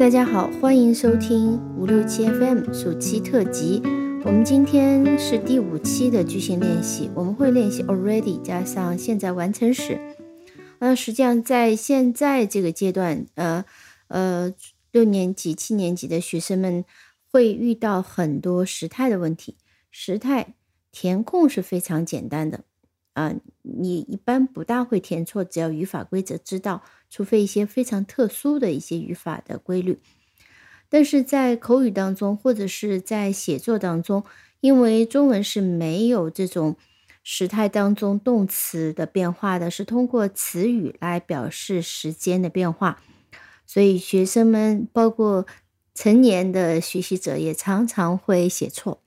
大家好，欢迎收听五六七 FM 暑期特辑。我们今天是第五期的句型练习，我们会练习 already 加上现在完成时。那实际上在现在这个阶段，呃呃，六年级、七年级的学生们会遇到很多时态的问题。时态填空是非常简单的。啊，你一般不大会填错，只要语法规则知道，除非一些非常特殊的一些语法的规律。但是在口语当中，或者是在写作当中，因为中文是没有这种时态当中动词的变化的，是通过词语来表示时间的变化，所以学生们包括成年的学习者也常常会写错、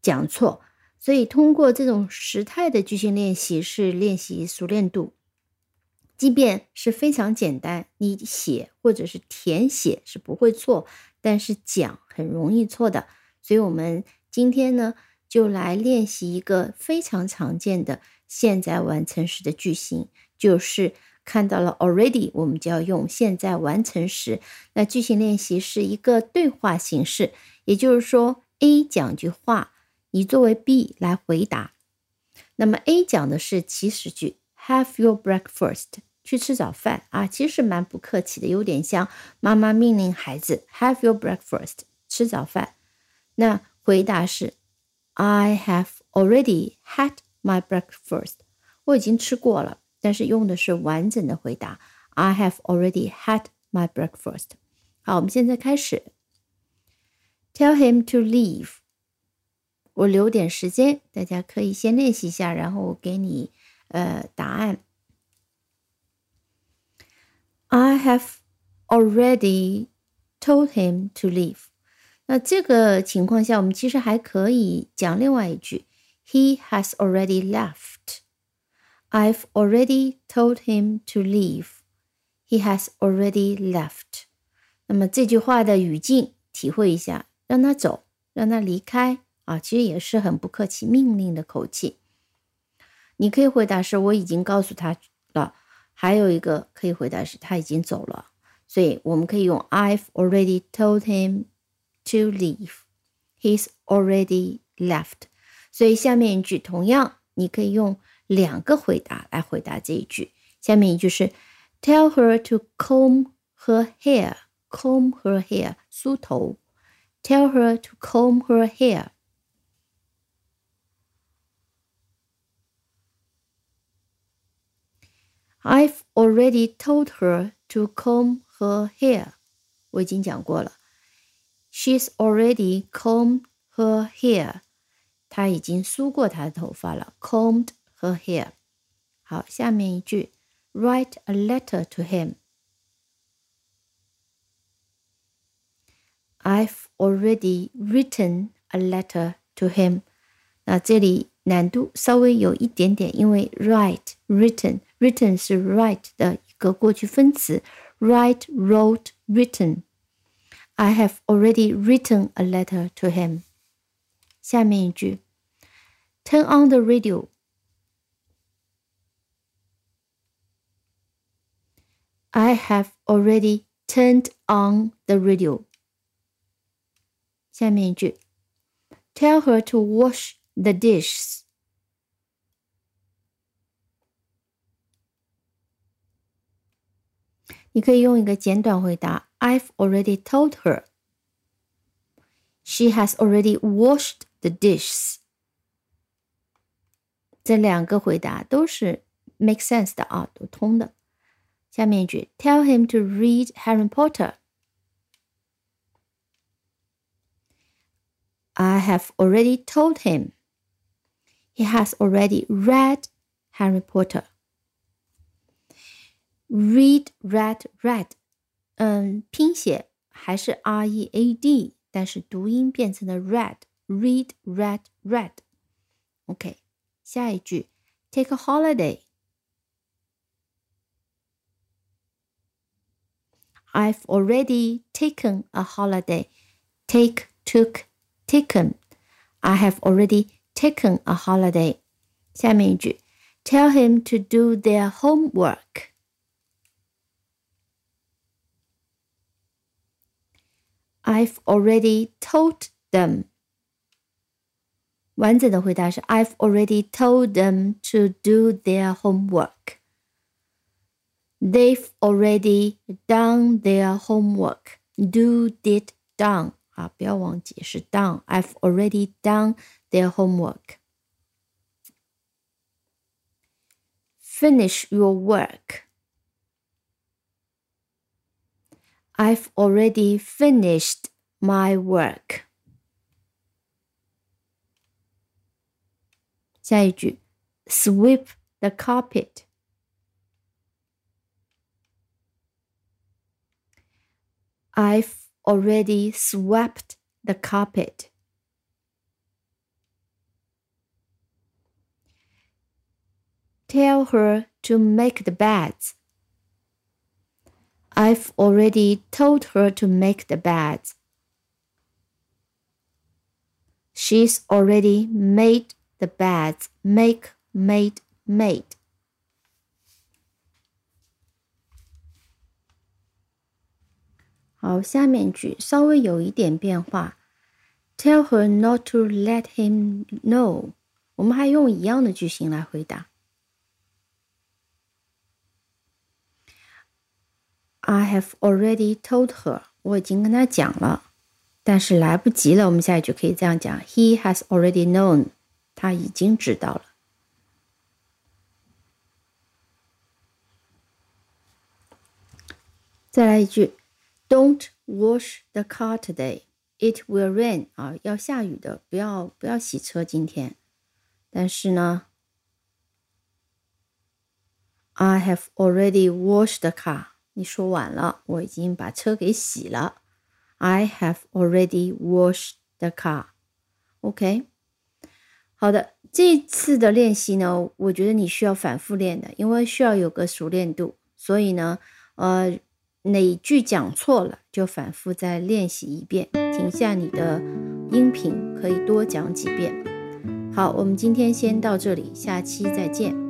讲错。所以，通过这种时态的句型练习是练习熟练度，即便是非常简单，你写或者是填写是不会错，但是讲很容易错的。所以，我们今天呢，就来练习一个非常常见的现在完成时的句型，就是看到了 already，我们就要用现在完成时。那句型练习是一个对话形式，也就是说，A 讲句话。你作为 B 来回答，那么 A 讲的是祈使句，Have your breakfast，去吃早饭啊，其实蛮不客气的，有点像妈妈命令孩子 Have your breakfast，吃早饭。那回答是 I have already had my breakfast，我已经吃过了，但是用的是完整的回答，I have already had my breakfast。好，我们现在开始，Tell him to leave。我留点时间，大家可以先练习一下，然后我给你呃答案。I have already told him to leave。那这个情况下，我们其实还可以讲另外一句：He has already left。I've already told him to leave。He has already left。那么这句话的语境体会一下，让他走，让他离开。啊，其实也是很不客气，命令的口气。你可以回答是我已经告诉他了，还有一个可以回答是他已经走了。所以我们可以用 I've already told him to leave. He's already left. 所以下面一句同样，你可以用两个回答来回答这一句。下面一句是 Tell her to comb her hair. Comb her hair，梳头。Tell her to comb her hair. I've already told her to comb her hair。我已经讲过了。She's already combed her hair。她已经梳过她的头发了。Combed her hair。好，下面一句，Write a letter to him。I've already written a letter to him。那这里难度稍微有一点点，因为 write written written 是 write 的一个过去分词，write wrote written。I have already written a letter to him。下面一句，Turn on the radio。I have already turned on the radio。下面一句，Tell her to wash the dishes。 你可以用一个简短回答：I've already told her. She has already washed the dishes. 这两个回答都是 make sense 的啊，都通的。下面一句：Tell him to read Harry Potter. I have already told him. He has already read Harry Potter. Read, read, read，嗯，拼写还是 R E A D，但是读音变成了 read。Read, read, read。OK，下一句，take a holiday。I've already taken a holiday. Take, took, taken. I have already taken a holiday. 下面一句，Tell him to do their homework. I've already told them。完整的回答是 I've already told them to do their homework. They've already done their homework. Do did done 啊，不要忘记是 done. I've already done their homework. Finish your work. I've already finished my work. 下一句，sweep the carpet。I've already swept the carpet. Tell her to make the beds. I've already told her to make the beds. She's already made the beds make made made。好，下面句稍微有一点变化。Tell her not to let him know。我们还用一样的句型来回答。 I have already told her。我已经跟她讲了，但是来不及了。我们下一句可以这样讲：He has already known。他已经知道了。再来一句，Don't wash the car today. It will rain. 啊，要下雨的，不要不要洗车今天。但是呢，I have already washed the car. 你说晚了，我已经把车给洗了。I have already washed the car. OK。好的，这次的练习呢，我觉得你需要反复练的，因为需要有个熟练度。所以呢，呃，哪句讲错了，就反复再练习一遍，停下你的音频，可以多讲几遍。好，我们今天先到这里，下期再见。